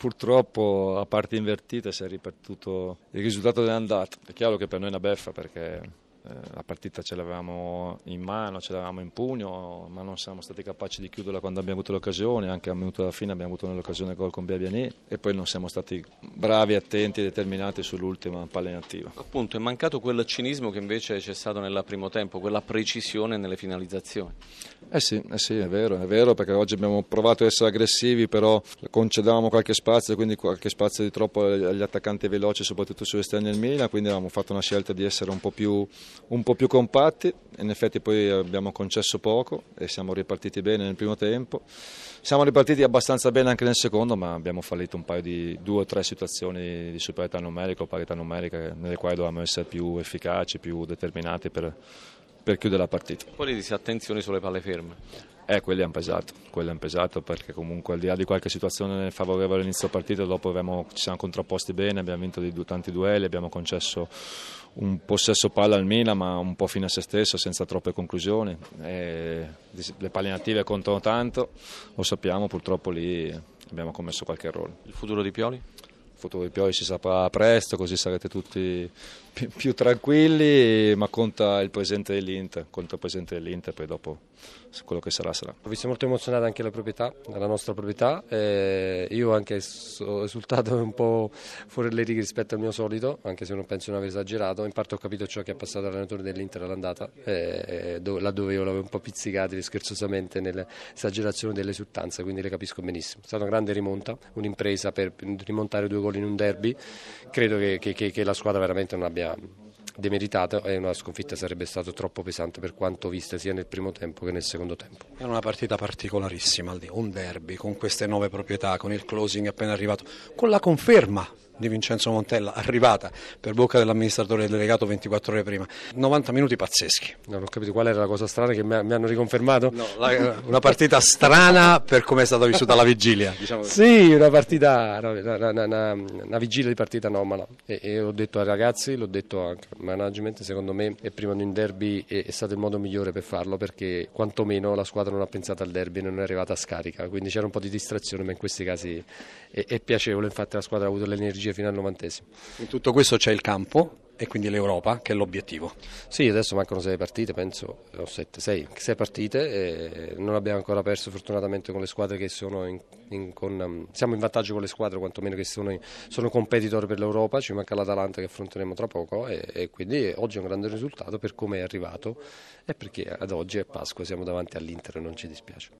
Purtroppo a parte invertite si è ripetuto il risultato dell'andata. È chiaro che per noi è una beffa perché la partita ce l'avevamo in mano, ce l'avevamo in pugno, ma non siamo stati capaci di chiuderla quando abbiamo avuto l'occasione, anche a minuto alla fine abbiamo avuto l'occasione gol con Biabiani e poi non siamo stati bravi, attenti e determinati sull'ultima palla inattiva. Appunto, è mancato quel cinismo che invece c'è stato nel primo tempo, quella precisione nelle finalizzazioni. Eh sì, eh sì, è vero, è vero perché oggi abbiamo provato a essere aggressivi, però concedevamo qualche spazio, quindi qualche spazio di troppo agli attaccanti veloci, soprattutto sugli esterni del Milan, quindi avevamo fatto una scelta di essere un po' più un po' più compatti, in effetti poi abbiamo concesso poco e siamo ripartiti bene nel primo tempo. Siamo ripartiti abbastanza bene anche nel secondo, ma abbiamo fallito un paio di due o tre situazioni di superiorità numerica o parità numerica nelle quali dovevamo essere più efficaci, più determinati per, per chiudere la partita. Poi di disattenzioni sulle palle ferme. Eh, quelli hanno pesato, quelli hanno pesato perché comunque al di là di qualche situazione favorevole all'inizio partita, dopo abbiamo, ci siamo contrapposti bene, abbiamo vinto di, tanti duelli, abbiamo concesso un possesso palla al Milan ma un po' fine a se stesso, senza troppe conclusioni. E le palle native contano tanto, lo sappiamo, purtroppo lì abbiamo commesso qualche errore. Il futuro di Pioli? Futuro di Pioli si saprà presto, così sarete tutti più, più tranquilli, ma conta il presente dell'Inter, conta il presente dell'Inter, poi dopo quello che sarà sarà. Ho visto molto emozionata anche la proprietà, la nostra proprietà, eh, io anche ho esultato un po' fuori le righe rispetto al mio solito, anche se non penso di non aver esagerato, in parte ho capito ciò che ha passato l'allenatore dell'Inter all'andata, eh, dove, laddove io l'avevo un po' pizzicato scherzosamente nell'esagerazione dell'esultanza, quindi le capisco benissimo. È stata una grande rimonta, un'impresa per rimontare due gol in un derby, credo che, che, che la squadra veramente non abbia demeritato e una sconfitta sarebbe stata troppo pesante per quanto vista sia nel primo tempo che nel secondo tempo. È una partita particolarissima, un derby con queste nuove proprietà, con il closing appena arrivato, con la conferma di Vincenzo Montella, arrivata per bocca dell'amministratore delegato 24 ore prima. 90 minuti pazzeschi. Non ho capito qual era la cosa strana che mi, hanno riconfermato. No, la, una partita strana per come è stata vissuta la vigilia. Diciamo sì, una partita, no, una, una, una, vigilia di partita anomala. E, e l'ho detto ai ragazzi, l'ho detto anche al management, secondo me è prima di un derby è, è stato il modo migliore per farlo perché quantomeno la squadra non ha pensato al derby, non è arrivata a scarica, quindi c'era un po' di distrazione, ma in questi casi è, è piacevole, infatti la squadra ha avuto l'energia fino al novantesimo. In tutto questo c'è il campo e quindi l'Europa che è l'obiettivo. Sì, adesso mancano sei partite, penso, o sette, sei, sei partite, non abbiamo ancora perso fortunatamente con le squadre che sono in, in, con, um, siamo in vantaggio con le squadre quantomeno che sono, sono competitor per l'Europa, ci manca l'Atalanta che affronteremo tra poco e, e quindi oggi è un grande risultato per come è arrivato e perché ad oggi è Pasqua, siamo davanti all'Inter e non ci dispiace.